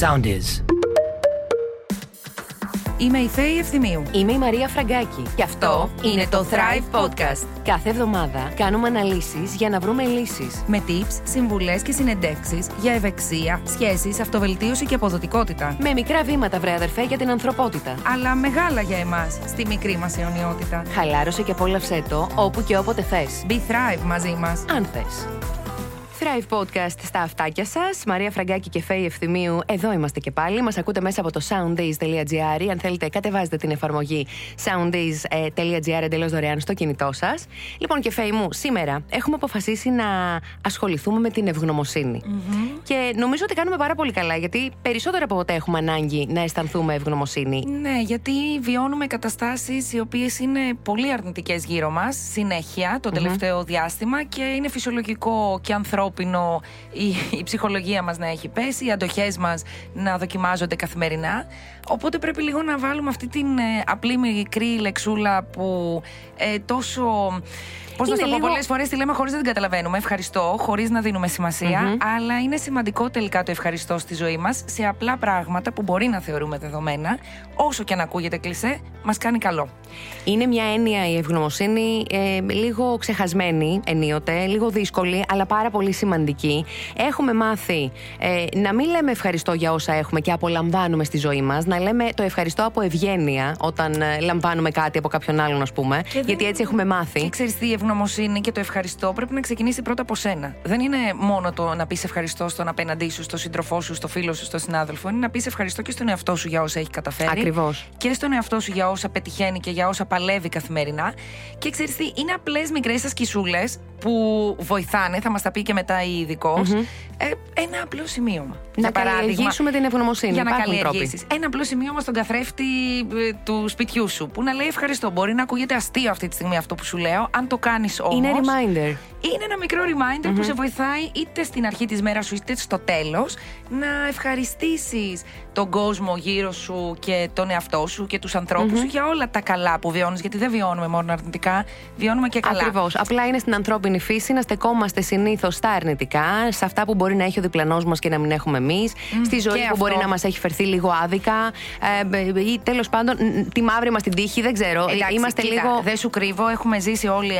Sound is. Είμαι η Φέη Ευθυμίου. Είμαι η Μαρία Φραγκάκη και αυτό είναι το Thrive Podcast. Κάθε εβδομάδα κάνουμε αναλύσεις για να βρούμε λύσεις. Με tips, συμβουλές και συνεντεύξεις για ευεξία, σχέσεις, αυτοβελτίωση και αποδοτικότητα. Με μικρά βήματα, βρε αδερφέ, για την ανθρωπότητα. Αλλά μεγάλα για εμάς, στη μικρή μας αιωνιότητα. Χαλάρωσε και απόλαυσέ το όπου και όποτε θες. Be Thrive μαζί μας. Αν θες. Thrive Podcast στα αυτάκια σας. Μαρία Φραγκάκη και Φέη Ευθυμίου. Εδώ είμαστε και πάλι. Μας ακούτε μέσα από το sounddays.gr. Αν θέλετε, κατεβάζετε την εφαρμογή sounddays.gr εντελώς δωρεάν στο κινητό σας. Λοιπόν, και Φέη μου, σήμερα έχουμε αποφασίσει να ασχοληθούμε με την ευγνωμοσυνη Και νομίζω ότι κάνουμε πάρα πολύ καλά, γιατί περισσότερο από ποτέ έχουμε ανάγκη να αισθανθούμε ευγνωμοσύνη. Ναι, γιατί βιώνουμε καταστάσεις οι οποίες είναι πολύ αρνητικές γύρω μας συνέχεια το τελευταίο διάστημα και είναι φυσιολογικό και ανθρώπινο η, η ψυχολογία μας να έχει πέσει, οι αντοχές μας να δοκιμάζονται καθημερινά. Οπότε πρέπει λίγο να βάλουμε αυτή την ε, απλή μικρή λεξούλα που ε, τόσο... Πώς να το πω, πολλές φορές τη λέμε χωρίς να την καταλαβαίνουμε. Ευχαριστώ, χωρίς να δίνουμε Αλλά είναι σημαντικό τελικά το ευχαριστώ στη ζωή μας σε απλά πράγματα που μπορεί να θεωρούμε δεδομένα. Όσο και αν ακούγεται κλεισέ, μας κάνει καλό. Είναι μια έννοια η ευγνωμοσύνη ε, λίγο ξεχασμένη ενίοτε, λίγο δύσκολη, αλλά πάρα πολύ σημαντική. Έχουμε μάθει ε, να μην λέμε ευχαριστώ για όσα έχουμε και απολαμβάνουμε στη ζωή μας, να λέμε το ευχαριστώ από ευγένεια όταν ε, λαμβάνουμε κάτι από κάποιον άλλον, ας πούμε. γιατί έτσι έχουμε μάθει. Και ξέρεις τι, η ευγνωμοσύνη και το ευχαριστώ πρέπει να ξεκινήσει πρώτα από σένα. Δεν είναι μόνο το να πεις ευχαριστώ στον απέναντί σου, στον σύντροφό σου, στο φίλο σου, στον συνάδελφο. Είναι να πεις ευχαριστώ και στον εαυτό σου για όσα έχει καταφέρει. Ακριβώς. Και στον εαυτό σου για όσα πετυχαίνει και για όσα παλεύει καθημερινά. Και ξέρεις τι, είναι απλές μικρές ασκησούλε που βοηθάνε, θα μας τα πει και μετά η ειδικο ε, ένα απλό σημείωμα. Να καλλιεργήσουμε την ευγνωμοσύνη. Για να καλλιεργήσεις. Ένα απλό σημείωμα στον καθρέφτη ε, του σπιτιού σου που να λέει ευχαριστώ. Μπορεί να ακούγεται αστείο αυτή τη στιγμή αυτό που σου λέω. Αν το κάνεις όμως. Είναι reminder. Είναι ένα μικρό reminder που σε βοηθάει είτε στην αρχή της μέρας σου είτε στο τέλος να ευχαριστήσεις τον κόσμο γύρω σου και τον εαυτό σου και τους ανθρώπους σου για όλα τα καλά που βιώνεις. Γιατί δεν βιώνουμε μόνο αρνητικά, βιώνουμε και καλά. Ακριβώς. Απλά είναι στην ανθρώπινη φύση να στεκόμαστε συνήθως στα αρνητικά, σε αυτά που μπορεί να έχει ο διπλανός μας και να μην έχουμε εμείς, στη ζωή που μπορεί να μας έχει φερθεί λίγο άδικα, ε, ή τέλος πάντων τη μαύρη μας την τύχη, δεν ξέρω. Εντάξει, Είμαστε κοίτα, λίγο. Δεν σου κρύβω, έχουμε ζήσει όλοι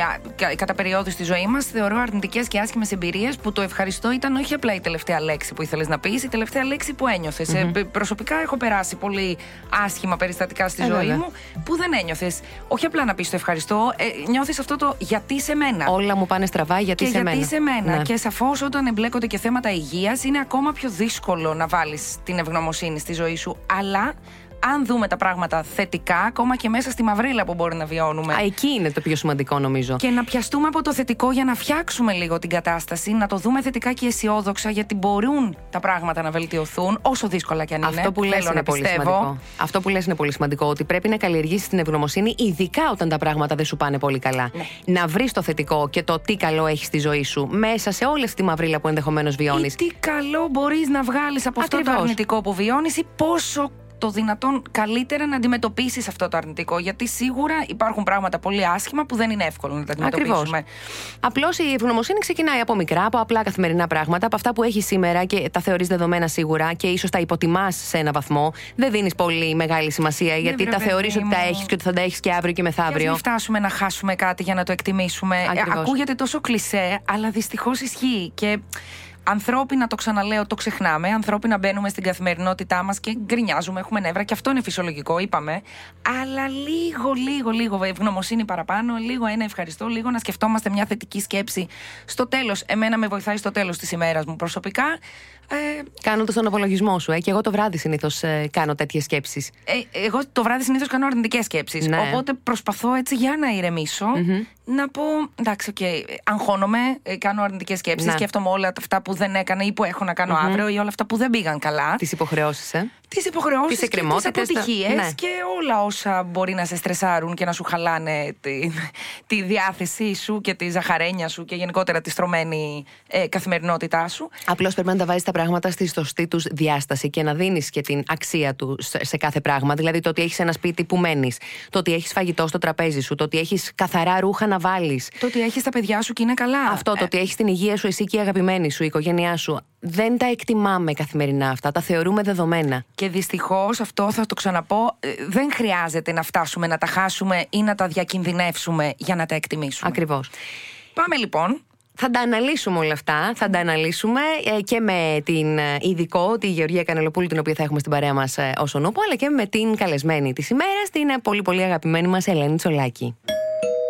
κατά περίοδου στη ζωή μας, θεωρώ αρνητικές και άσχημες εμπειρίες που το ευχαριστώ ήταν όχι απλά η τελευταία λέξη που ήθελες να πεις, η τελευταία λέξη που ένιωθες. Ε, προσωπικά έχω περάσει πολύ άσχημα περιστατικά στη Ε, ζωή βέβαια. μου που δεν ένιωθες. Όχι απλά να πεις το ευχαριστώ, ε, νιώθεις αυτό το γιατί σε μένα. Όλα μου πάνε στραβά γιατί και σε γιατί μένα. σε μένα. Ναι. Και σαφώς όταν εμπλέκονται και θέματα υγείας, είναι ακόμα πιο δύσκολο να βάλεις την ευγνωμοσύνη στη ζωή σου. Αλλά αν δούμε τα πράγματα θετικά, ακόμα και μέσα στη μαυρίλα που μπορεί να βιώνουμε. Α, εκεί είναι το πιο σημαντικό νομίζω. Και να πιαστούμε από το θετικό για να φτιάξουμε λίγο την κατάσταση, να το δούμε θετικά και αισιόδοξα, γιατί μπορούν τα πράγματα να βελτιωθούν, όσο δύσκολα κι αν είναι. Αυτό που λες Θέλω είναι να πολύ πιστεύω. σημαντικό. Αυτό που λες είναι πολύ σημαντικό. Ότι πρέπει να καλλιεργήσεις την ευγνωμοσύνη, ειδικά όταν τα πράγματα δεν σου πάνε πολύ καλά. Ναι. Να βρεις το θετικό και το τι καλό έχει στη ζωή σου μέσα σε όλη αυτή τη μαυρίλα που ενδεχομένως βιώνεις. Ή τι καλό μπορείς να βγάλεις από αυτό το Ακριβώς. αρνητικό που βιώνεις ή πόσο το δυνατόν καλύτερα να αντιμετωπίσεις αυτό το αρνητικό. Γιατί σίγουρα υπάρχουν πράγματα πολύ άσχημα που δεν είναι εύκολο να τα Ακριβώς. αντιμετωπίσουμε. Απλώς η ευγνωμοσύνη ξεκινάει από μικρά, από απλά καθημερινά πράγματα, από αυτά που έχεις σήμερα και τα θεωρείς δεδομένα σίγουρα και ίσως τα υποτιμάς σε ένα βαθμό. Δεν δίνεις πολύ μεγάλη σημασία γιατί βρε, τα παιδί θεωρείς ότι τα μου. έχεις και ότι θα τα έχεις και αύριο και Και ας μεθαύριο. μην φτάσουμε να χάσουμε κάτι για να το εκτιμήσουμε. Ε, Ακριβώς. ακούγεται τόσο κλισέ, αλλά δυστυχώς ισχύει. Και ανθρώπινα, το ξαναλέω, το ξεχνάμε. Ανθρώπινα μπαίνουμε στην καθημερινότητά μας και γκρινιάζουμε, έχουμε νεύρα και αυτό είναι φυσιολογικό, είπαμε. Αλλά λίγο, λίγο, λίγο ευγνωμοσύνη παραπάνω, λίγο ένα ευχαριστώ, λίγο να σκεφτόμαστε μια θετική σκέψη στο τέλος. Εμένα με βοηθάει στο τέλος της ημέρας μου προσωπικά. Ε, Κάνοντα τον απολογισμό σου, ε, και εγώ το βράδυ συνήθως κάνω τέτοιες σκέψεις. Ε, εγώ το βράδυ συνήθως κάνω αρνητικές σκέψεις. Ναι. Οπότε προσπαθώ έτσι για να ηρεμήσω να πω εντάξει, οκ, αγχώνομαι, ε, κάνω αρνητικές σκέψεις, Ναι. σκέφτομαι όλα αυτά που δεν έκανα ή που έχω να κάνω αύριο ή όλα αυτά που δεν πήγαν καλά. Τις υποχρεώσεις, ε. Τις υποχρεώσεις τις και τις εκκρεμότητες, τα- αποτυχίες ναι. και όλα όσα μπορεί να σε στρεσάρουν και να σου χαλάνε τη, τη διάθεσή σου και τη ζαχαρένια σου και γενικότερα τη στρωμένη ε, καθημερινότητά σου. Απλώς πρέπει να τα βάζεις τα πράγματα στη σωστή τους διάσταση και να δίνεις και την αξία του σε σε κάθε πράγμα. Δηλαδή το ότι έχεις ένα σπίτι που μένεις, το ότι έχεις φαγητό στο τραπέζι σου, το ότι έχεις καθαρά ρούχα να βάλεις. Το ότι έχεις τα παιδιά σου και είναι καλά. Αυτό, το ότι έχεις την υγεία σου, εσύ και η αγαπημένη σου, η οικογένειά σου. Δεν τα εκτιμάμε καθημερινά αυτά, τα θεωρούμε δεδομένα. Και δυστυχώς αυτό θα το ξαναπώ, ε, δεν χρειάζεται να φτάσουμε να τα χάσουμε ή να τα διακινδυνεύσουμε για να τα εκτιμήσουμε. Ακριβώς. Πάμε λοιπόν θα τα αναλύσουμε όλα αυτά. Θα τα αναλύσουμε ε, και με την ε, ειδικό, τη Γεωργία Κανελοπούλη, την οποία θα έχουμε στην παρέα μας ως Νούπο, αλλά και με την καλεσμένη της ημέρας, την πολύ πολύ αγαπημένη μας Ελένη Τσολάκη.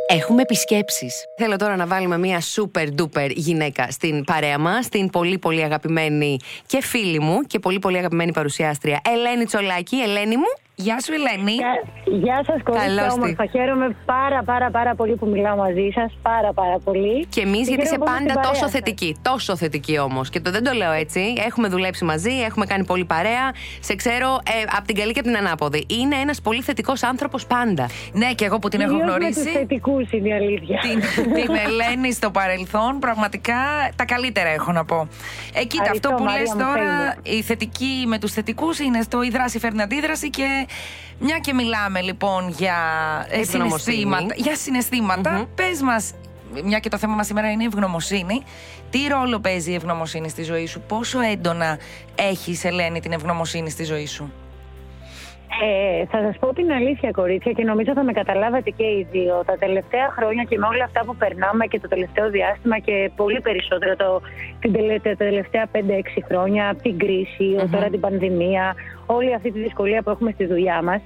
Έχουμε επισκέψεις. Θέλω τώρα να βάλουμε μια super duper γυναίκα στην παρέα μας, την πολύ πολύ αγαπημένη και φίλη μου και πολύ πολύ αγαπημένη παρουσιάστρια Ελένη Τσολάκη. Ελένη μου. Γεια σου, Ελένη. Γεια, γεια σας, κορίτσια. Όμορφα. Χαίρομαι πάρα, πάρα, πάρα πολύ που μιλάω μαζί σας. Πάρα, πάρα πολύ. Και εμείς, γιατί είσαι πάντα τόσο θετική. Τόσο θετική όμως. Και το δεν το λέω έτσι. Έχουμε δουλέψει μαζί, έχουμε κάνει πολύ παρέα. Σε ξέρω ε, από την καλή και από την ανάποδη. Είναι ένας πολύ θετικός άνθρωπος πάντα. Ναι, και εγώ που την έχω γνωρίσει. Με θετικούς είναι η αλήθεια. Την, την Ελένη στο παρελθόν, πραγματικά τα καλύτερα έχω να πω. Ε, κοίτα, αυτό που λες τώρα, η θετική με τους θετικούς είναι στο η δράση φέρνει αντίδραση και μια και μιλάμε λοιπόν για ε, συναισθήματα, για συναισθήματα mm-hmm. πες μας, μια και το θέμα μας σήμερα είναι η ευγνωμοσύνη, τι ρόλο παίζει η ευγνωμοσύνη στη ζωή σου, πόσο έντονα έχεις Ελένη την ευγνωμοσύνη στη ζωή σου; Ε, θα σας πω την αλήθεια, κορίτσια, και νομίζω θα με καταλάβατε και οι δύο. Τα τελευταία χρόνια και με όλα αυτά που περνάμε και το τελευταίο διάστημα και πολύ περισσότερο το, την τα τελευταία 5-6 χρόνια, την κρίση, mm-hmm. τώρα την πανδημία, όλη αυτή τη δυσκολία που έχουμε στη δουλειά μας.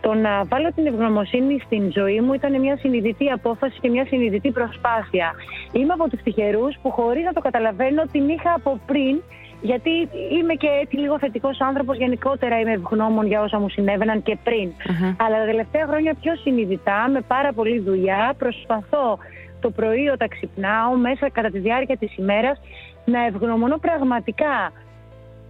Το να βάλω την ευγνωμοσύνη στην ζωή μου ήταν μια συνειδητή απόφαση και μια συνειδητή προσπάθεια. Είμαι από τους τυχερούς που χωρίς να το καταλαβαίνω την είχα από πριν γιατί είμαι και έτσι λίγο θετικός άνθρωπος. Γενικότερα είμαι ευγνώμων για όσα μου συνέβαιναν και πριν. Αλλά τα τελευταία χρόνια πιο συνειδητά, με πάρα πολλή δουλειά, προσπαθώ το πρωί όταν ξυπνάω, μέσα κατά τη διάρκεια της ημέρας, να ευγνωμονώ πραγματικά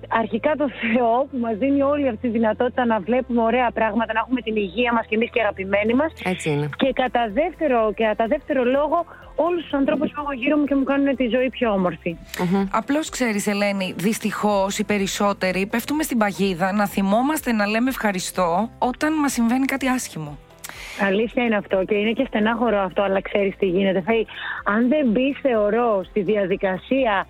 αρχικά το Θεό που μας δίνει όλη αυτή τη δυνατότητα να βλέπουμε ωραία πράγματα, να έχουμε την υγεία μας και εμείς και αγαπημένοι μας. Έτσι είναι. Και κατά δεύτερο, και κατά δεύτερο λόγο όλους τους ανθρώπους που έχω γύρω μου και μου κάνουν τη ζωή πιο όμορφη. Mm-hmm. Απλώς ξέρεις Ελένη, δυστυχώς οι περισσότεροι πέφτουμε στην παγίδα να θυμόμαστε να λέμε ευχαριστώ όταν μας συμβαίνει κάτι άσχημο. Αλήθεια είναι αυτό και είναι και στενάχωρο αυτό, αλλά ξέρεις τι γίνεται. αν δεν μπει, θεωρώ, στη διαδικασία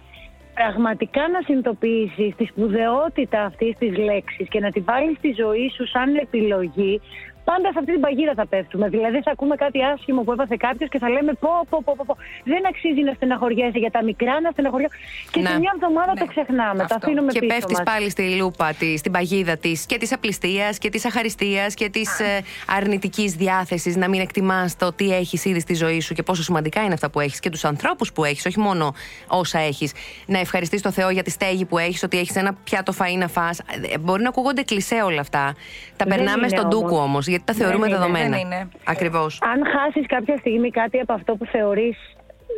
πραγματικά να συνειδητοποιήσεις τη σπουδαιότητα αυτής της λέξης και να τη βάλεις στη ζωή σου σαν επιλογή, πάντα σε αυτή την παγίδα θα πέφτουμε. Δηλαδή θα ακούμε κάτι άσχημο που έπαθε κάποιος και θα λέμε πω, πω, πω, πω, Δεν αξίζει να στεναχωριέσαι για τα μικρά, να στεναχωριέσαι. Και σε μια εβδομάδα το ναι. ξεχνάμε. Το αφήνουμε και πίσω. Και πέφτει πάλι στη λούπα, τη, στην παγίδα της και της απληστίας και της αχαριστίας και της ε, αρνητικής διάθεσης να μην εκτιμάς το τι έχεις ήδη στη ζωή σου και πόσο σημαντικά είναι αυτά που έχεις και τους ανθρώπους που έχεις, όχι μόνο όσα έχεις. Να ευχαριστείς το Θεό για τη στέγη που έχεις, ότι έχεις ένα πιάτο φαΐ να φας. Ε, μπορεί να ακούγονται κλεισέ όλα αυτά. Τα περνάμε στον ντούκου όμως γιατί τα θεωρούμε δεν δεδομένα. Είναι, είναι. Ακριβώς. Αν χάσεις κάποια στιγμή κάτι από αυτό που θεωρείς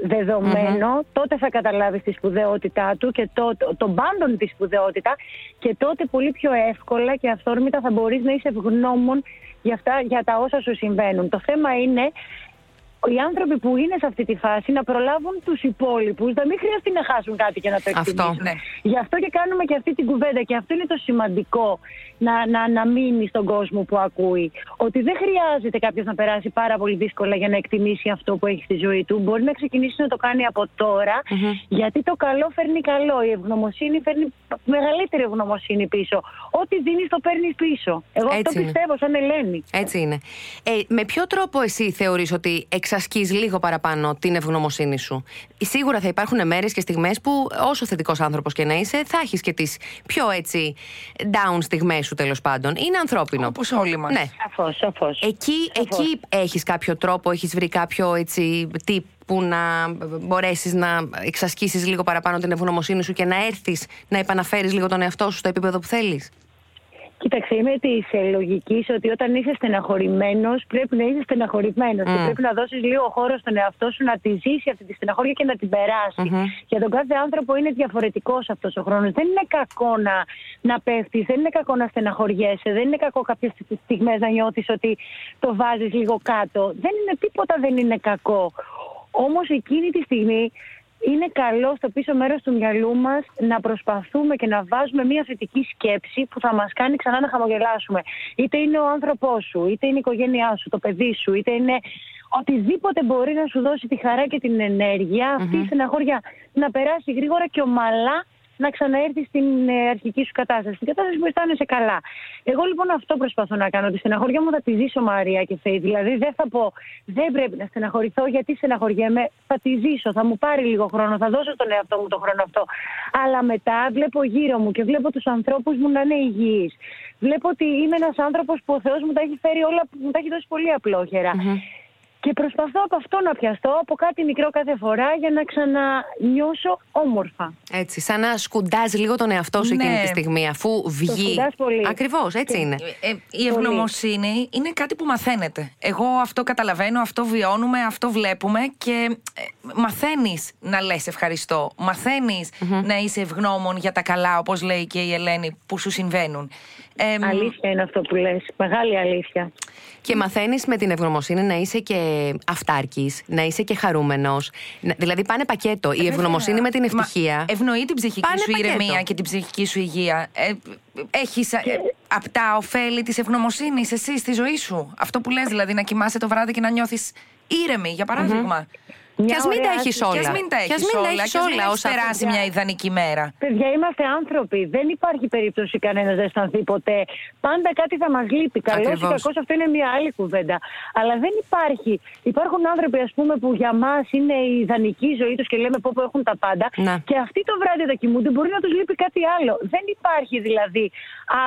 δεδομενο τότε θα καταλάβεις τη σπουδαιότητά του και το, τον πάντων τη σπουδαιότητα και τότε πολύ πιο εύκολα και αυθόρμητα θα μπορείς να είσαι ευγνώμων για, αυτά, για τα όσα σου συμβαίνουν. Το θέμα είναι οι άνθρωποι που είναι σε αυτή τη φάση να προλάβουν τους υπόλοιπους, να μην χρειαστεί να χάσουν κάτι και να το εκτιμήσουν. ναι. Γι' αυτό και κάνουμε και αυτή την κουβέντα. Και αυτό είναι το σημαντικό να, να, να μείνει στον κόσμο που ακούει. Ότι δεν χρειάζεται κάποιος να περάσει πάρα πολύ δύσκολα για να εκτιμήσει αυτό που έχει στη ζωή του. Μπορεί να ξεκινήσει να το κάνει από γιατί το καλό φέρνει καλό. Η ευγνωμοσύνη φέρνει μεγαλύτερη ευγνωμοσύνη πίσω. Ό,τι δίνεις το παίρνεις πίσω. Εγώ Έτσι αυτό πιστεύω, σαν Ελένη. Έτσι είναι. Ε, με ποιο τρόπο εσύ θεωρείς ότι εξασκείς λίγο παραπάνω την ευγνωμοσύνη σου; Σίγουρα θα υπάρχουν μέρες και στιγμές που, όσο θετικός άνθρωπος και να είσαι, θα έχεις και τις πιο έτσι down στιγμές σου τέλος πάντων. Είναι ανθρώπινο. Όπως όλοι μας. Ναι. Σαφώς, σαφώς. Εκεί, εκεί έχεις κάποιο τρόπο, έχεις βρει κάποιο έτσι tip που να μπορέσεις να εξασκήσεις λίγο παραπάνω την ευγνωμοσύνη σου και να έρθεις να επαναφέρεις λίγο τον εαυτό σου στο επίπεδο που θέλεις; Κοίταξε, είμαι της λογικής ότι όταν είσαι στεναχωρημένος, πρέπει να είσαι στεναχωρημένος mm. και πρέπει να δώσεις λίγο χώρο στον εαυτό σου να τη ζήσει αυτή τη στεναχώρια και να την περάσει. Mm-hmm. Για τον κάθε άνθρωπο είναι διαφορετικός αυτός ο χρόνος. Δεν είναι κακό να, να πέφτεις, δεν είναι κακό να στεναχωριέσαι, δεν είναι κακό κάποιες στιγμές να νιώθεις ότι το βάζεις λίγο κάτω. Δεν είναι τίποτα, δεν είναι κακό. Όμως εκείνη τη στιγμή είναι καλό στο πίσω μέρος του μυαλού μας να προσπαθούμε και να βάζουμε μια θετική σκέψη που θα μας κάνει ξανά να χαμογελάσουμε. Είτε είναι ο άνθρωπός σου, είτε είναι η οικογένειά σου, το παιδί σου, είτε είναι οτιδήποτε μπορεί να σου δώσει τη χαρά και την ενέργεια, αυτή η στεναχώρια να περάσει γρήγορα και ομαλά να ξαναέρθει στην ε, αρχική σου κατάσταση, στην κατάσταση που αισθάνεσαι καλά. Εγώ λοιπόν αυτό προσπαθώ να κάνω. Τη στεναχωριά μου θα τη ζήσω, Μαρία και Φέη. Δηλαδή δεν θα πω, δεν πρέπει να στεναχωρηθώ γιατί στεναχωριέμαι. Θα τη ζήσω, θα μου πάρει λίγο χρόνο, θα δώσω στον εαυτό μου τον χρόνο αυτό. Αλλά μετά βλέπω γύρω μου και βλέπω τους ανθρώπους μου να είναι υγιείς. Βλέπω ότι είμαι ένας άνθρωπος που ο Θεός μου τα έχει φέρει όλα, μου τα έχει δώσει πολύ και προσπαθώ από αυτό να πιαστώ, από κάτι μικρό κάθε φορά, για να ξανανιώσω όμορφα. Έτσι, σαν να σκουντάζει λίγο τον εαυτό σου ναι. εκείνη τη στιγμή, αφού βγει. Ακριβώς, έτσι είναι. Ε, ε, η ευγνωμοσύνη είναι κάτι που μαθαίνεται. Εγώ αυτό καταλαβαίνω, αυτό βιώνουμε, αυτό βλέπουμε και ε, μαθαίνεις να λες ευχαριστώ. να είσαι ευγνώμων για τα καλά, όπως λέει και η Ελένη, που σου συμβαίνουν. αλήθεια είναι αυτό που λες. Μεγάλη αλήθεια. Και μαθαίνεις με την ευγνωμοσύνη να είσαι και αυτάρκης, να είσαι και χαρούμενος. Δηλαδή πάνε πακέτο. Η ευγνωμοσύνη με την ευτυχία. Μα ευνοεί την ψυχική σου ηρεμία και την ψυχική σου υγεία. Ε, Έχεις ε, απτά ωφέλη της ευγνωμοσύνης εσύ στη ζωή σου; Αυτό που λες δηλαδή να κοιμάσαι το βράδυ και να νιώθεις ήρεμη, για παραδειγμα και ας μην τα έχεις όλα. Και ας μην τα έχεις όλα. Και ας μην έχεις περάσει μια ιδανική μέρα. Παιδιά, είμαστε άνθρωποι. Δεν υπάρχει περίπτωση κανένας να αισθανθεί ποτέ. Πάντα κάτι θα μας λείπει. Καλό ή κακό, αυτό είναι μια άλλη κουβέντα. Αλλά δεν υπάρχει. Υπάρχουν άνθρωποι, ας πούμε, που για μας είναι η ιδανική ζωή τους και λέμε πω, έχουν τα πάντα. Να. Και αυτοί το βράδυ όταν κοιμούνται μπορεί να τους λείπει κάτι άλλο. Δεν υπάρχει δηλαδή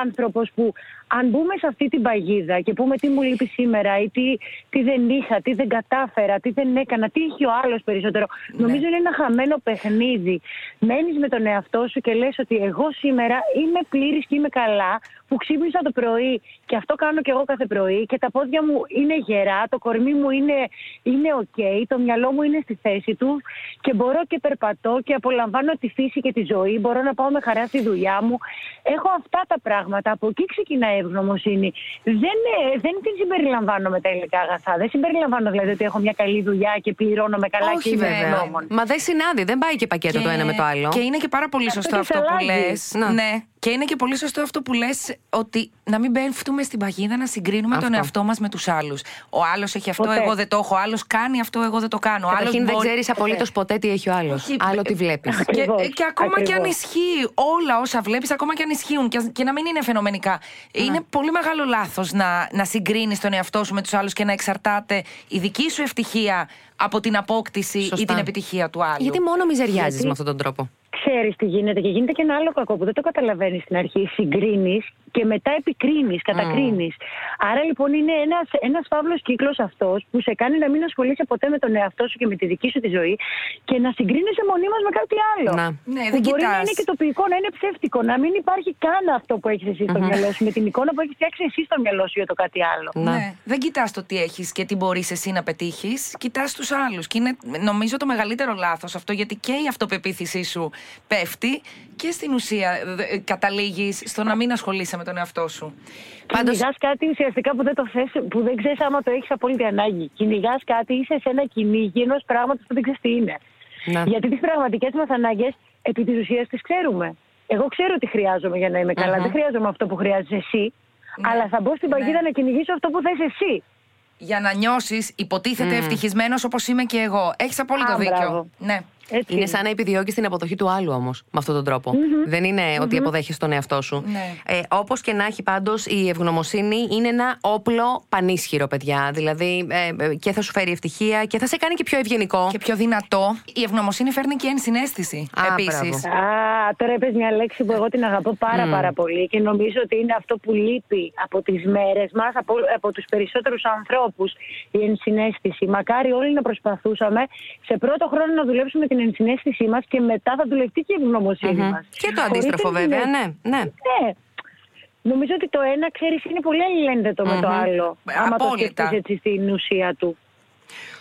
άνθρωπος που αν μπούμε σε αυτή την παγίδα και πούμε τι μου λείπει σήμερα ή τι, τι δεν είχα, τι δεν κατάφερα, τι δεν έκανα, τι έχει ο άλλος περισσότερο. Ναι. Νομίζω είναι ένα χαμένο παιχνίδι. Μένεις με τον εαυτό σου και λες ότι εγώ σήμερα είμαι πλήρης και είμαι καλά, που ξύπνησα το πρωί και αυτό κάνω και εγώ κάθε πρωί και τα πόδια μου είναι γερά, το κορμί μου είναι, είναι ok, το μυαλό μου είναι στη θέση του και μπορώ και περπατώ και απολαμβάνω τη φύση και τη ζωή, μπορώ να πάω με χαρά στη δουλειά μου. Έχω αυτά τα πράγματα, από εκεί ξεκινάει η ευγνωμοσύνη. Δεν, ε, δεν την συμπεριλαμβάνω με τα υλικά αγαθά, δεν συμπεριλαμβάνω δηλαδή ότι έχω μια καλή δουλειά και πληρώνω με καλά Όχι, και είμαι ευγνώμων. Μα δεν συνάδει, δεν πάει και πακέτο το ένα με το άλλο. Και είναι και πάρα πολύ σωστό αυτό που λες. Ναι. Και είναι και πολύ σωστό αυτό που λες ότι να μην πέφτουμε στην παγίδα να συγκρίνουμε τον εαυτό μας με τους άλλους. Ο άλλος έχει αυτό, εγώ δεν το έχω. Ο άλλος κάνει αυτό, εγώ δεν το κάνω. Καταρχήν δεν ξέρεις απολύτως ποτέ τι έχει ο άλλος. Άλλο τι βλέπεις. Και, και ακόμα Ακριβώς. και αν ισχύει όλα όσα βλέπεις, ακόμα και αν ισχύουν και, και να μην είναι φαινομενικά. Ναι. Είναι πολύ μεγάλο λάθος να, να συγκρίνεις τον εαυτό σου με τους άλλους και να εξαρτάται η δική σου ευτυχία από την απόκτηση Σωστά. ή την επιτυχία του άλλου. Γιατί μόνο μιζεριάζεις με αυτόν τον τρόπο ξέρεις τι γίνεται και γίνεται και ένα άλλο κακό που δεν το καταλαβαίνεις στην αρχή. Συγκρίνεις και μετά επικρίνεις, κατακρίνεις. Mm. Άρα λοιπόν είναι ένας ένας φαύλος κύκλος αυτός που σε κάνει να μην ασχολείσαι ποτέ με τον εαυτό σου και με τη δική σου τη ζωή και να συγκρίνεσαι μονίμως με κάτι άλλο. Να. Ναι, δεν μπορεί να είναι και τοπικό, να είναι ψεύτικο, να μην υπάρχει καν αυτό που έχεις εσύ στο mm-hmm. μυαλό σου, με την εικόνα που έχεις φτιάξει εσύ στο μυαλό σου για το κάτι άλλο. Ναι. ναι. Δεν κοιτάς το τι έχεις και τι μπορείς εσύ να πετύχεις, κοιτάς τους άλλους. Και είναι νομίζω το μεγαλύτερο λάθος αυτό γιατί και η αυτοπεποίθησή σου πέφτει και στην ουσία ε, καταλήγεις στο να μην ασχολείσαι με τον εαυτό σου. Πάντω. Κυνηγάς κάτι ουσιαστικά που δεν το θες, που δεν ξέρεις άμα το έχεις απόλυτη ανάγκη. Κυνηγάς κάτι, είσαι σε ένα κυνήγι ενός πράγματος που δεν ξέρεις τι είναι. Να. Γιατί τις πραγματικές μας ανάγκες επί της ουσίας τις ξέρουμε. Εγώ ξέρω τι χρειάζομαι για να είμαι καλά. Δεν χρειάζομαι αυτό που χρειάζεσαι εσύ. Ναι. Αλλά θα μπω στην παγίδα ναι. να κυνηγήσω αυτό που θες εσύ. Για να νιώσεις, υποτίθεται mm. ευτυχισμένος όπως είμαι και εγώ. Έχεις απόλυτο δίκιο. Ναι. Έτσι. Είναι σαν να επιδιώκεις την αποδοχή του άλλου όμως με αυτόν τον τροπο Δεν ειναι ότι αποδέχεις τον εαυτό σου. Ναι. Ε, Όπως και να έχει πάντως, η ευγνωμοσύνη είναι ένα όπλο πανίσχυρο, παιδιά. Δηλαδή ε, ε, και θα σου φέρει ευτυχία και θα σε κάνει και πιο ευγενικό. Και πιο δυνατό. Η ευγνωμοσύνη φέρνει και ενσυναίσθηση. Επίσης. Α, τώρα είπες μια λέξη που εγώ την αγαπώ πάρα mm. πάρα πολύ και νομίζω ότι είναι αυτό που λείπει από τις μέρες μας, από, από τους περισσότερους ανθρώπους, η ενσυναίσθηση. Μακάρι όλοι να προσπαθούσαμε σε πρώτο χρόνο να δουλέψουμε την την ενσυναίσθησή μας και μετά θα δουλευτεί και η ευγνωμοσύνη mm-hmm. μας. Και το αντίστροφο, βέβαια, ναι. ναι. ναι. Νομίζω ότι το ένα, ξέρεις, είναι πολύ αλληλένδετο mm-hmm. με το άλλο. Άμα το σκεφτείς έτσι στην ουσία του.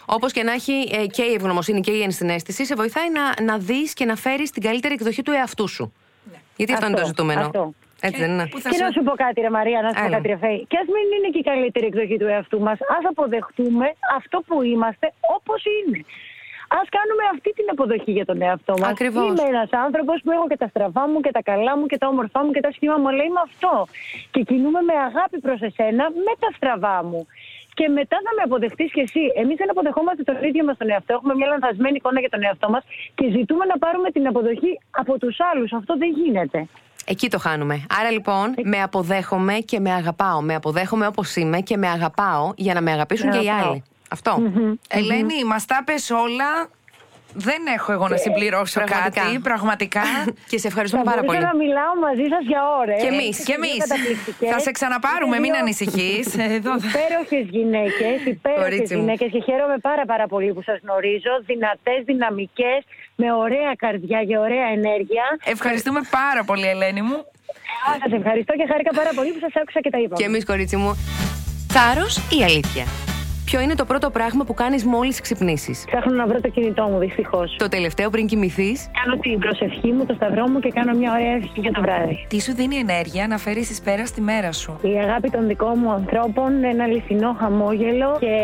Όπως και να έχει ε, και η ευγνωμοσύνη και η ενσυναίσθηση, σε βοηθάει να, να δεις και να φέρεις την καλύτερη εκδοχή του εαυτού σου. Ναι. Γιατί αυτό, αυτό, είναι το ζητούμενο. Αυτό. Έτσι δεν είναι; Και να σου πω κάτι, Ρε Μαρία, να σου πω κάτι, Ρε Φέη. Και ας μην είναι και η καλύτερη εκδοχή του εαυτού μας, ας αποδεχτούμε αυτό που είμαστε όπως είναι. Α κάνουμε αυτή την αποδοχή για τον εαυτό μας. Είμαι ένας άνθρωπος που έχω και τα στραβά μου και τα καλά μου και τα όμορφά μου και τα σχήμα μου, αλλά είμαι αυτό. Και κινούμε με αγάπη προς εσένα με τα στραβά μου. και μετά θα με αποδεχτείς κι εσύ. Εμείς δεν αποδεχόμαστε τον ίδιο μας τον εαυτό. Έχουμε μια λανθασμένη εικόνα για τον εαυτό μας και ζητούμε να πάρουμε την αποδοχή από τους άλλους. Αυτό δεν γίνεται. Εκεί το χάνουμε. Άρα λοιπόν, με αποδέχομαι και με αγαπάω. Με αποδέχομαι όπως είμαι και με αγαπάω για να με αγαπήσουν και οι άλλοι. Αυτό. Ελένη, μας τα πες όλα. Δεν έχω εγώ να συμπληρώσω πραγματικά. κάτι, πραγματικά. και σε ευχαριστούμε πάρα πολύ. Μπορούσα να μιλάω μαζί σας για ώρες. Και εμείς, και εμείς. Θα σε ξαναπάρουμε, μην ανησυχείς. Υπέροχες γυναίκες, υπέροχες γυναίκες και χαίρομαι πάρα, πάρα πολύ που σας γνωρίζω. Δυνατές, δυναμικές, με ωραία καρδιά και ωραία ενέργεια. Ευχαριστούμε πάρα πολύ, Ελένη μου. Σας ευχαριστώ και χάρηκα πάρα πολύ που σας άκουσα και τα είπα. Και εμείς, κορίτσι μου. Θάρρος ή αλήθεια; Ποιο είναι το πρώτο πράγμα που κάνεις μόλις ξυπνήσεις; Ψάχνω να βρω το κινητό μου, δυστυχώς. Το τελευταίο πριν κοιμηθείς; Κάνω την προσευχή μου, το σταυρό μου και κάνω μια ωραία ευχή για το βράδυ. Τι σου δίνει ενέργεια να φέρεις εις πέρα στη μέρα σου; Η αγάπη των δικών μου ανθρώπων, ένα αληθινό χαμόγελο και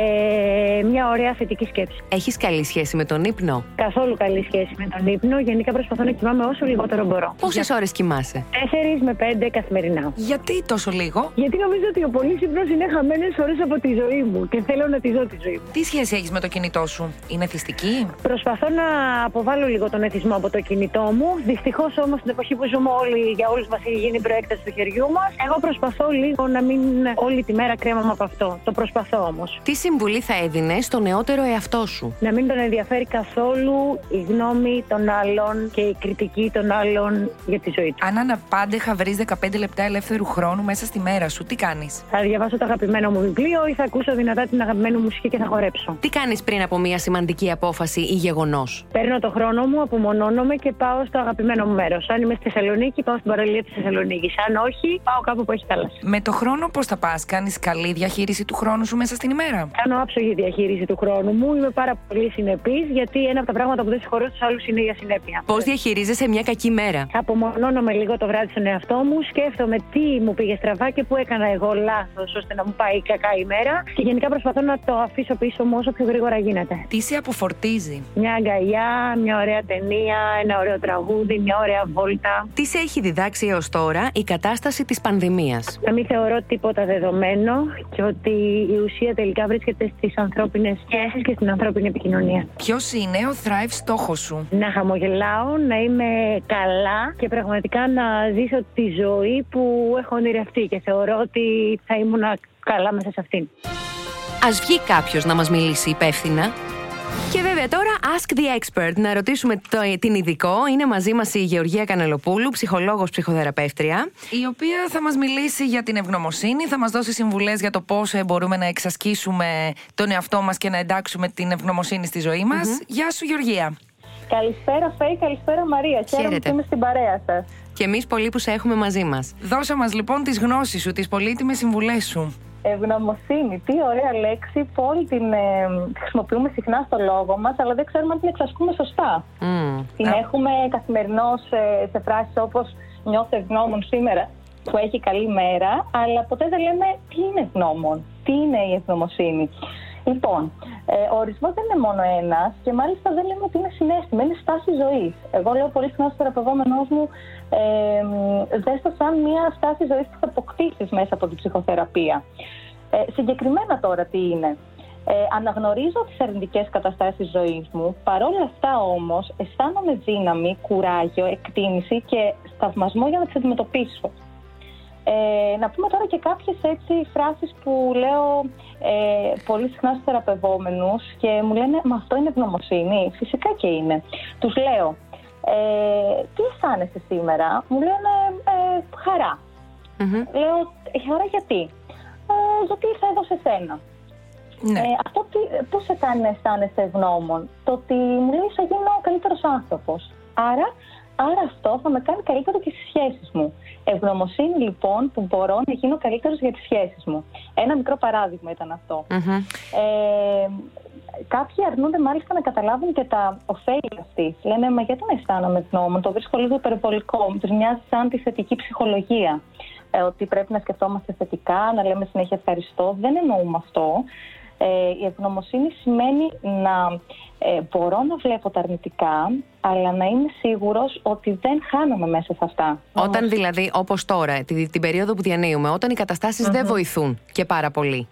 μια ωραία θετική σκέψη. Έχεις καλή σχέση με τον ύπνο; Καθόλου καλή σχέση με τον ύπνο. Γενικά προσπαθώ να κοιμάμαι όσο λιγότερο μπορώ. Πόσες Για... ώρες κοιμάσαι, 4 με 5 καθημερινά. Γιατί τόσο λίγο, Γιατί νομίζω ότι ο πολύ ύπνο είναι χαμένες ώρες από τη ζωή μου και θέλω να τη ζω τη ζωή μου. Τι σχέση έχεις με το κινητό σου, Είναι θυστική; Προσπαθώ να αποβάλω λίγο τον εθισμό από το κινητό μου. Δυστυχώς όμως στην εποχή που ζούμε όλοι, για όλους μας έχει γίνει προέκταση του χεριού μας. Εγώ προσπαθώ λίγο να μην όλη τη μέρα κρέμαμε από αυτό. Το προσπαθώ όμως. Τι συμβουλή θα έδινε στο νεότερο εαυτό σου, Να μην τον ενδιαφέρει καθόλου η γνώμη των άλλων και η κριτική των άλλων για τη ζωή του. Αν αναπάντεχα βρεις 15 λεπτά ελεύθερου χρόνου μέσα στη μέρα σου, τι κάνεις; Θα διαβάσω το αγαπημένο μου βιβλίο ή θα ακούσω δυνατά την αγαπημένη μου μουσική και θα χορέψω. Τι κάνεις πριν από μια σημαντική απόφαση ή γεγονός; Παίρνω το χρόνο μου, απομονώνομαι και πάω στο αγαπημένο μου μέρος. Αν είμαι στη Θεσσαλονίκη, πάω στην παραλία της Θεσσαλονίκης. Αν όχι, πάω κάπου που έχει θάλασσα. Με το χρόνο πώς θα πας, κάνεις καλή διαχείριση του χρόνου σου μέσα στην ημέρα; Κάνω άψογη διαχείριση του χρόνου μου. Είμαι πάρα πολύ συνεπής, γιατί ένα από τα πράγματα που δεν συγχωρώ στους άλλους είναι η ασυνέπεια. Πώς διαχειρίζεσαι μια κακή μέρα; Απομονώνομαι λίγο το βράδυ στον εαυτό μου, σκέφτομαι τι μου πήγε στραβά και πού έκανα εγώ λάθος ώστε να μου πάει κακά ημέρα. Και γενικά προσπαθώ να το αφήσω πίσω μου όσο πιο γρήγορα γίνεται. Τι σε αποφορτίζει; Μια αγκαλιά, μια ωραία ταινία, ένα ωραίο τραγούδι, μια ωραία βόλτα. Τι σε έχει διδάξει έως τώρα η κατάσταση της πανδημίας; Να μην θεωρώ τίποτα δεδομένο και ότι η ουσία τελικά βρίσκεται στις ανθρώπινες σχέσεις και στην ανθρώπινη επικοινωνία. Ποιος είναι ο Thrive στόχος σου; Να χαμογελάω, να είμαι καλά και πραγματικά να ζήσω τη ζωή που έχω ονειρευτεί και θεωρώ ότι θα ήμουν καλά μέσα σε αυτήν. Α βγει κάποιος να μας μιλήσει υπεύθυνα. Και βέβαια τώρα Ask the Expert. Να ρωτήσουμε το, την ειδικό. Είναι μαζί μας η Γεωργία Κανελοπούλου, ψυχολόγος, ψυχοθεραπεύτρια. Η οποία θα μας μιλήσει για την ευγνωμοσύνη, θα μας δώσει συμβουλές για το πώς μπορούμε να εξασκήσουμε τον εαυτό μας και να εντάξουμε την ευγνωμοσύνη στη ζωή μας. Γεια σου, Γεωργία. Καλησπέρα, Φέη, καλησπέρα, Μαρία. Χαίρομαι που είμαι στην παρέα σας. Και εμείς πολύ που σε έχουμε μαζί μας. Δώσε μας λοιπόν τις γνώσεις σου, τις πολύτιμες συμβουλές σου. Ευγνωμοσύνη, τι ωραία λέξη που όλοι την ε, χρησιμοποιούμε συχνά στο λόγο μας, αλλά δεν ξέρουμε αν την εξασκούμε σωστά. Mm. Την έχουμε καθημερινώς σε, σε φράσεις όπως νιώθω ευγνώμων σήμερα που έχει καλή μέρα, αλλά ποτέ δεν λέμε τι είναι ευγνώμων, τι είναι η ευγνωμοσύνη. Λοιπόν, ε, ο ορισμός δεν είναι μόνο ένας και μάλιστα δεν λέμε ότι είναι συνέστημα, είναι στάση ζωής. Εγώ λέω πολύ συχνά στο θεραπευόμενό μου, ε, δέστο σαν μια στάση ζωής που θα αποκτήσεις μέσα από την ψυχοθεραπεία. Ε, συγκεκριμένα τώρα τι είναι. Ε, αναγνωρίζω τις αρνητικές καταστάσεις ζωής μου, παρόλα αυτά όμως αισθάνομαι δύναμη, κουράγιο, εκτίμηση και σταυμασμό για να τις αντιμετωπίσω. Ε, να πούμε τώρα και κάποιες έτσι φράσεις που λέω ε, πολύ συχνά στους θεραπευόμενους και μου λένε «Μα αυτό είναι ευγνωμοσύνη». Φυσικά και είναι. Τους λέω ε, «Τι αισθάνεσαι σήμερα» Μου λένε ε, «Χαρά». Λέω «Χαρά γιατί» ε, «Γιατί ήρθα εδώ σε σένα». Ναι. Ε, αυτό τι, πώς σε κάνει να αισθάνεσαι ευγνώμων; Το ότι μου λέει θα γίνω ο καλύτερος άνθρωπος. Άρα Άρα αυτό θα με κάνει καλύτερο και στις σχέσεις μου. Ευγνωμοσύνη λοιπόν που μπορώ να γίνω καλύτερος για τις σχέσεις μου. Ένα μικρό παράδειγμα ήταν αυτό. Ε, κάποιοι αρνούνται μάλιστα να καταλάβουν και τα ωφέλη αυτής. Λένε, μα γιατί να αισθάνομαι ευγνώμων, το βρίσκω λίγο υπερβολικό. Μου του μοιάζει σαν τη θετική ψυχολογία. Ε, ότι πρέπει να σκεφτόμαστε θετικά, να λέμε συνέχεια ευχαριστώ. Δεν εννοούμε αυτό. Ε, η ευγνωμοσύνη σημαίνει να ε, μπορώ να βλέπω τα αρνητικά, αλλά να είμαι σίγουρος ότι δεν χάνομαι μέσα σε αυτά. Όταν δηλαδή, όπως τώρα, την, την περίοδο που διανύουμε, όταν οι καταστασεις δεν βοηθούν και πάρα πολύ.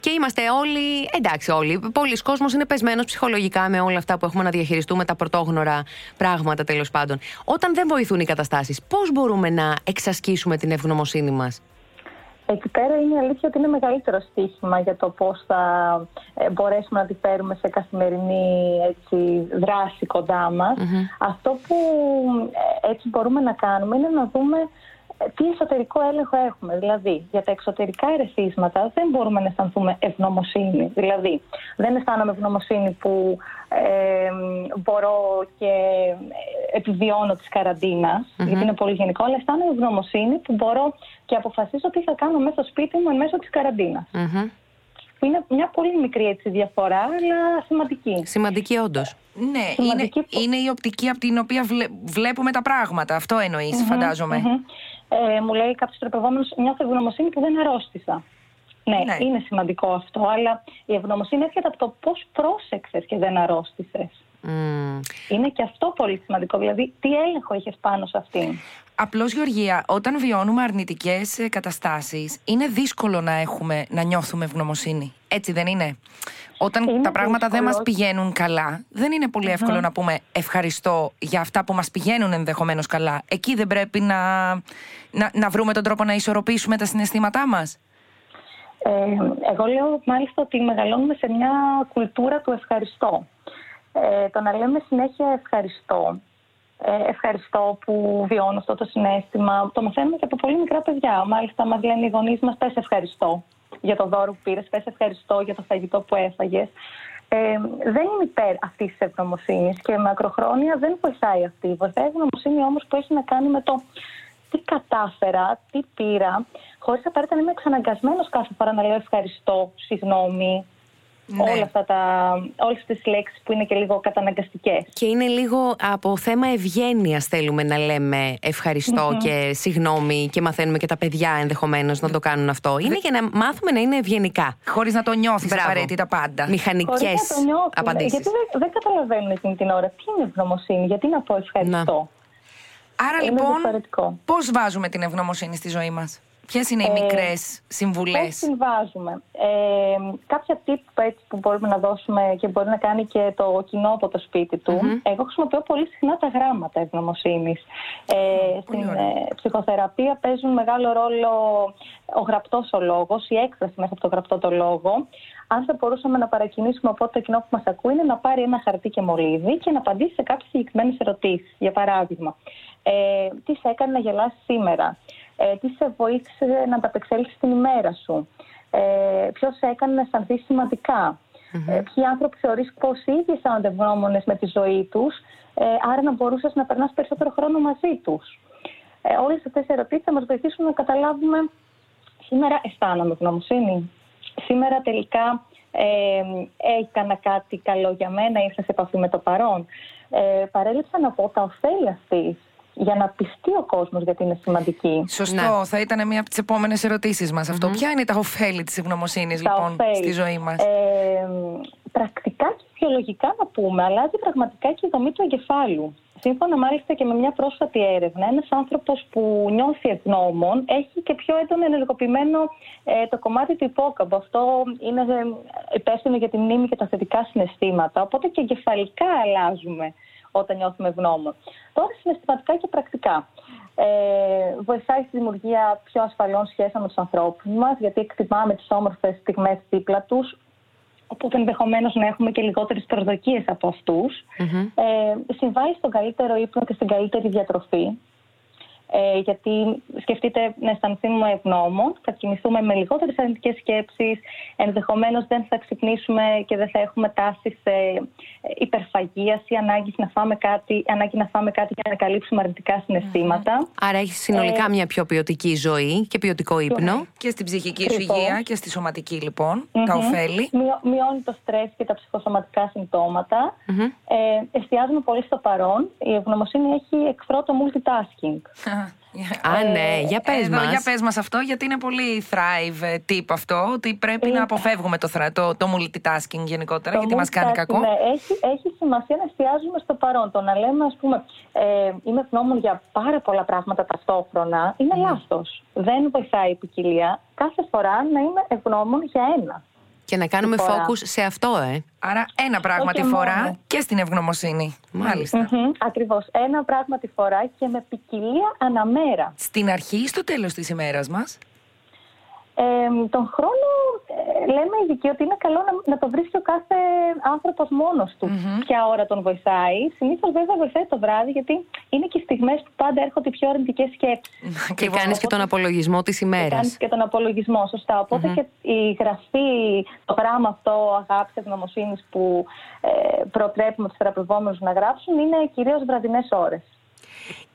Και είμαστε όλοι, εντάξει όλοι, πολλοί κόσμος είναι πεσμένος ψυχολογικά με όλα αυτά που έχουμε να διαχειριστούμε, τα πρωτόγνωρα πράγματα τέλος πάντων. Όταν δεν βοηθούν οι καταστάσεις, πώς μπορούμε να εξασκήσουμε την ευγνωμοσύνη μας; Εκεί πέρα είναι η αλήθεια ότι είναι μεγαλύτερο στοίχημα για το πώς θα ε, μπορέσουμε να τη φέρουμε σε καθημερινή έτσι, δράση κοντά μας. Αυτό που ε, έτσι μπορούμε να κάνουμε είναι να δούμε τι εσωτερικό έλεγχο έχουμε. Δηλαδή, για τα εξωτερικά ερεθίσματα δεν μπορούμε να αισθανθούμε ευγνωμοσύνη. Δηλαδή, δεν αισθάνομαι ευγνωμοσύνη που ε, μπορώ και επιβιώνω της καραντινας γιατί είναι πολύ γενικό, αλλά αισθάνομαι ευγνωμοσύνη που μπορώ και αποφασίσω τι θα κάνω μέσα στο σπίτι μου εν μέσω της καραντινας Είναι μια πολύ μικρή έτσι, διαφορά, αλλά σημαντική. Σημαντική, όντως. Ναι, είναι, είναι η οπτική από την οποία βλέπουμε τα πράγματα. Αυτό φανταζομαι ε, μου λέει κάποιος τροπευόμενος, νιώθω ευγνωμοσύνη που δεν αρρώστησα. Ναι, ναι, είναι σημαντικό αυτό, αλλά η ευγνωμοσύνη έρχεται από το πώς πρόσεξες και δεν αρρώστησες. Είναι και αυτό πολύ σημαντικό. Δηλαδή, τι έλεγχο έχει πάνω σε αυτήν. Απλώς, Γεωργία, όταν βιώνουμε αρνητικές ε, καταστάσεις, είναι δύσκολο να έχουμε να νιώθουμε ευγνωμοσύνη. Έτσι δεν είναι; Όταν τα πράγματα δεν μας πηγαίνουν καλά, δεν είναι εύκολο να πούμε ευχαριστώ για αυτά που μας πηγαίνουν ενδεχομένως καλά. Εκεί δεν πρέπει να, να, να βρούμε τον τρόπο να ισορροπήσουμε τα συναισθήματά μας; Ε, εγώ λέω μάλιστα ότι μεγαλώνουμε σε μια κουλτούρα του ευχαριστώ. Ε, το να λέμε συνέχεια ευχαριστώ ε, ευχαριστώ που βιώνω αυτό το συνέστημα. Το μαθαίνουμε και από πολύ μικρά παιδιά. Μάλιστα, μα λένε οι γονείς μας: Πες ευχαριστώ για το δώρο που πήρες, πες ευχαριστώ για το φαγητό που έφαγες. Ε, δεν είναι υπέρ αυτής της ευγνωμοσύνης και μακροχρόνια δεν βοηθάει αυτή. Βοηθάει η ευγνωμοσύνη όμως που έχει να κάνει με το τι κατάφερα, τι πήρα, χωρίς απαραίτητα να είμαι εξαναγκασμένος κάθε φορά να λέω ευχαριστώ, συγγνώμη, ναι. Όλα αυτά τα, όλες τις λέξεις που είναι και λίγο καταναγκαστικές. Και είναι λίγο από θέμα ευγένειας θέλουμε να λέμε και συγγνώμη και μαθαίνουμε και τα παιδιά ενδεχομένως να το κάνουν αυτό. Είναι για να μάθουμε να είναι ευγενικά. Χωρίς να το νιώθεις Μπράβο. απαραίτητα πάντα. Μηχανικές απαντήσεις. Γιατί δεν, δεν καταλαβαίνουν εκείνη την ώρα τι είναι ευγνωμοσύνη, γιατί να πω ευχαριστώ; Άρα είναι λοιπόν, πώς βάζουμε την ευγνωμοσύνη στη ζωή μας; Ποιες είναι οι ε, μικρές συμβουλές; Πώς συμβάζουμε. Ε, κάποια tip έτσι, που μπορούμε να δώσουμε και μπορεί να κάνει και το κοινό από το σπίτι του. Εγώ χρησιμοποιώ πολύ συχνά τα γράμματα ευγνωμοσύνη. Ε, στην ε, ψυχοθεραπεία παίζουν μεγάλο ρόλο ο γραπτός ο λόγος, η έκφραση μέσα από το γραπτό το λόγο. Αν θα μπορούσαμε να παρακινήσουμε από το κοινό που μας ακούει, είναι να πάρει ένα χαρτί και μολύβι και να απαντήσει σε κάποιες συγκεκριμένες ερωτήσεις. Για παράδειγμα, ε, τι σε έκανε να γελάσεις σήμερα; Ε, τι σε βοήθησε να ανταπεξέλθει στην ημέρα σου, ε, ποιος σε έκανε να αισθανθεί σημαντικά, mm-hmm. ε, ποιοι άνθρωποι θεωρείς πως οι ίδιοι αισθάνονται ευγνώμονες με τη ζωή τους, ε, άρα να μπορούσες να περνάς περισσότερο χρόνο μαζί τους. Ε, όλες αυτές οι ερωτήσεις θα μας βοηθήσουν να καταλάβουμε σήμερα αισθάνομαι ευγνωμοσύνη. Σήμερα τελικά ε, έκανα κάτι καλό για μένα, ήρθα σε επαφή με το παρόν. Ε, παρέλειψα να πω τα ωφέλη αυτής για να πιστεί ο κόσμος γιατί είναι σημαντική. Σωστό. Ναι. Θα ήταν μία από τις επόμενες ερωτήσεις μας. Αυτό. Ποια είναι τα ωφέλη της ευγνωμοσύνης, λοιπόν, στη ζωή μας; Ε, πρακτικά και βιολογικά να πούμε, αλλάζει πραγματικά και η δομή του εγκεφάλου. Σύμφωνα μάλιστα και με μια πρόσφατη έρευνα, ένας άνθρωπος που νιώθει ευγνώμων έχει και πιο έντονο ενεργοποιημένο ε, το κομμάτι του υπόκαμπου. Αυτό είναι ε, υπεύθυνο για τη μνήμη και τα θετικά συναισθήματα. Οπότε και εγκεφαλικά αλλάζουμε όταν νιώθουμε ευγνώμων. Τώρα συναισθηματικά και πρακτικά. Ε, βοηθάει στη δημιουργία πιο ασφαλών σχέσεων με τους ανθρώπους μας, γιατί εκτιμάμε τις όμορφες στιγμές δίπλα τους, οπότε ενδεχομένως να έχουμε και λιγότερες προσδοκίες από Ε, συμβάλλει στον καλύτερο ύπνο και στην καλύτερη διατροφή. Ε, γιατί σκεφτείτε να αισθανθούμε ευγνώμων, θα κοιμηθούμε με λιγότερες αρνητικές σκέψεις, ενδεχομένως δεν θα ξυπνήσουμε και δεν θα έχουμε τάση σε υπερφαγίας ή ανάγκης να φάμε κάτι, ανάγκη να φάμε κάτι για να καλύψουμε αρνητικά Άρα έχεις συνολικά ε, μια πιο ποιοτική ζωή και ποιοτικό ύπνο. Και στην ψυχική σου υγεία και στη σωματική λοιπόν, τα ωφέλη. Μειώνει το στρες και τα ψυχοσωματικά συμπτώματα. Ε, εστιάζουμε πολύ στο παρόν. Η ευγνωμοσύνη έχει εχθρό το multitasking. Α, ναι, για πες Εδώ, μας. για πες μας αυτό, γιατί είναι πολύ thrive ε, tip αυτό, ότι πρέπει να αποφεύγουμε το, θρα- το, το multitasking γενικότερα, Το γιατί μας κάνει multitasking, κακό. ναι, έχει, έχει σημασία να εστιάζουμε στο παρόν. Το να λέμε, ας πούμε, ε, είμαι ευγνώμων για πάρα πολλά πράγματα ταυτόχρονα, είναι λάθος. Δεν βοηθάει η ποικιλία. Κάθε φορά να είμαι ευγνώμων για ένα. Και να κάνουμε φορά. focus σε αυτό, ε. Άρα ένα πράγμα Όχι τη φορά μόνο. και στην ευγνωμοσύνη. Μάλιστα. Μμμ, Ακριβώς. Ένα πράγμα τη φορά και με ποικιλία αναμέρα. Στην αρχή ή στο τέλος της ημέρας μας; Ε, τον χρόνο ε, λέμε ειδικοί ότι είναι καλό να, να το βρίσκει ο κάθε άνθρωπος μόνος του ποια ώρα τον βοηθάει. Συνήθως βέβαια βοηθάει το βράδυ γιατί είναι και οι στιγμές που πάντα έρχονται οι πιο αρνητικές σκέψεις. Και Ακριβώς. κάνεις και τον απολογισμό της ημέρας. Κάνεις και τον απολογισμό, σωστά. Οπότε και η γραφή, το γράμμα αυτό αγάπης, ευγνωμοσύνης που ε, προτρέπουμε τους θεραπευόμενους να γράψουν είναι κυρίως βραδινές ώρες.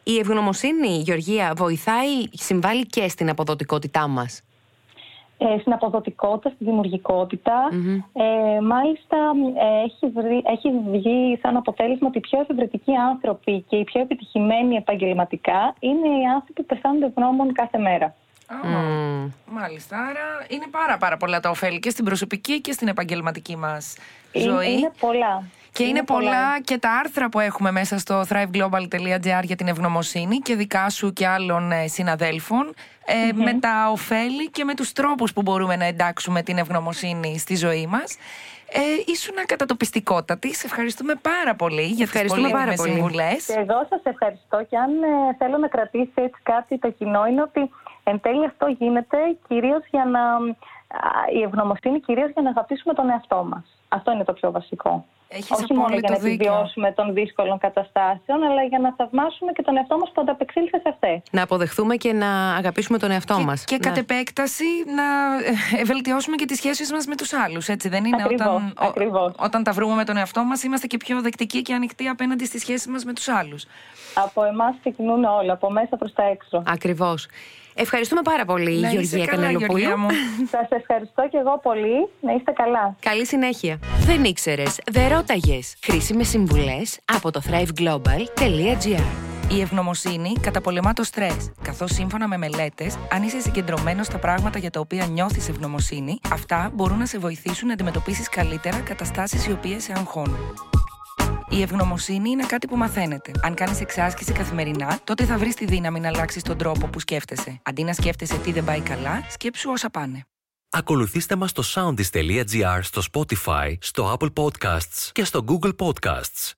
Η ευγνωμοσύνη, Γεωργία, βοηθάει, συμβάλλει και στην αποδοτικότητά μας. Ε, στην αποδοτικότητα, στη δημιουργικοτητα Ε, μάλιστα, ε, έχει, βρει- έχει βγει σαν αποτέλεσμα ότι οι πιο εφευρετικοί άνθρωποι και οι πιο επιτυχημένοι επαγγελματικά είναι οι άνθρωποι που πεθάνουν ευγνώμων κάθε μέρα. Α, Μάλιστα. Άρα είναι πάρα πάρα πολλά τα ωφέλη και στην προσωπική και στην επαγγελματική μας ζωή. Είναι, είναι πολλά. Και είναι, πολλά και τα άρθρα που έχουμε μέσα στο thriveglobal.gr για την ευγνωμοσύνη και δικά σου και άλλων ε, συναδέλφων ε, με τα ωφέλη και με τους τρόπους που μπορούμε να εντάξουμε την ευγνωμοσύνη στη ζωή μας. Ε, ήσουν ακατατοπιστικότατη. Σε ευχαριστούμε πάρα πολύ για τις Ευχαριστούμε πάρα πολύτιμες πολύ. συμβουλές. Και εγώ σας ευχαριστώ και αν ε, θέλω να κρατήσει έτσι κάτι το κοινό είναι ότι εν τέλει αυτό γίνεται κυρίως για να, α, η ευγνωμοσύνη κυρίως για να αγαπήσουμε τον εαυτό μας. Αυτό είναι το πιο βασικό. Έχεις Όχι μόνο απόλυτο για να δίκιο. επιβιώσουμε των δύσκολων καταστάσεων, αλλά για να θαυμάσουμε και τον εαυτό μας που ανταπεξήλθε σε αυτές. Να αποδεχθούμε και να αγαπήσουμε τον εαυτό Και, μας. και κατ' επέκταση να ε, βελτιώσουμε και τις σχέσεις μας με τους άλλους, έτσι δεν είναι; Ακριβώς, όταν, ο- ακριβώς. όταν τα βρούμε με τον εαυτό μας είμαστε και πιο δεκτικοί και ανοιχτοί απέναντι στις σχέσεις μας με τους άλλους. Από εμάς ξεκινούν όλα, από μέσα προς τα έξω. Ακριβώς. Ευχαριστούμε πάρα πολύ, Να είσαι Γεωργία καλά, Κανελοπούλου. Γεωργία μου. Σας ευχαριστώ και εγώ πολύ. Να είστε καλά. Καλή συνέχεια. Δεν ήξερες, δεν ρώταγες. Χρήσιμες συμβουλές από το thriveglobal.gr. Η ευγνωμοσύνη καταπολεμά το στρες. Καθώς σύμφωνα με μελέτες, αν είσαι συγκεντρωμένος στα πράγματα για τα οποία νιώθεις ευγνωμοσύνη, αυτά μπορούν να σε βοηθήσουν να αντιμετωπίσεις καλύτερα καταστάσεις οι οποίες σε αγχώνουν. Η ευγνωμοσύνη είναι κάτι που μαθαίνεται. Αν κάνεις εξάσκηση καθημερινά, τότε θα βρεις τη δύναμη να αλλάξεις τον τρόπο που σκέφτεσαι. Αντί να σκέφτεσαι τι δεν πάει καλά, σκέψου όσα πάνε. Ακολουθήστε μας στο soundis.gr, στο Spotify, στο Apple Podcasts και στο Google Podcasts.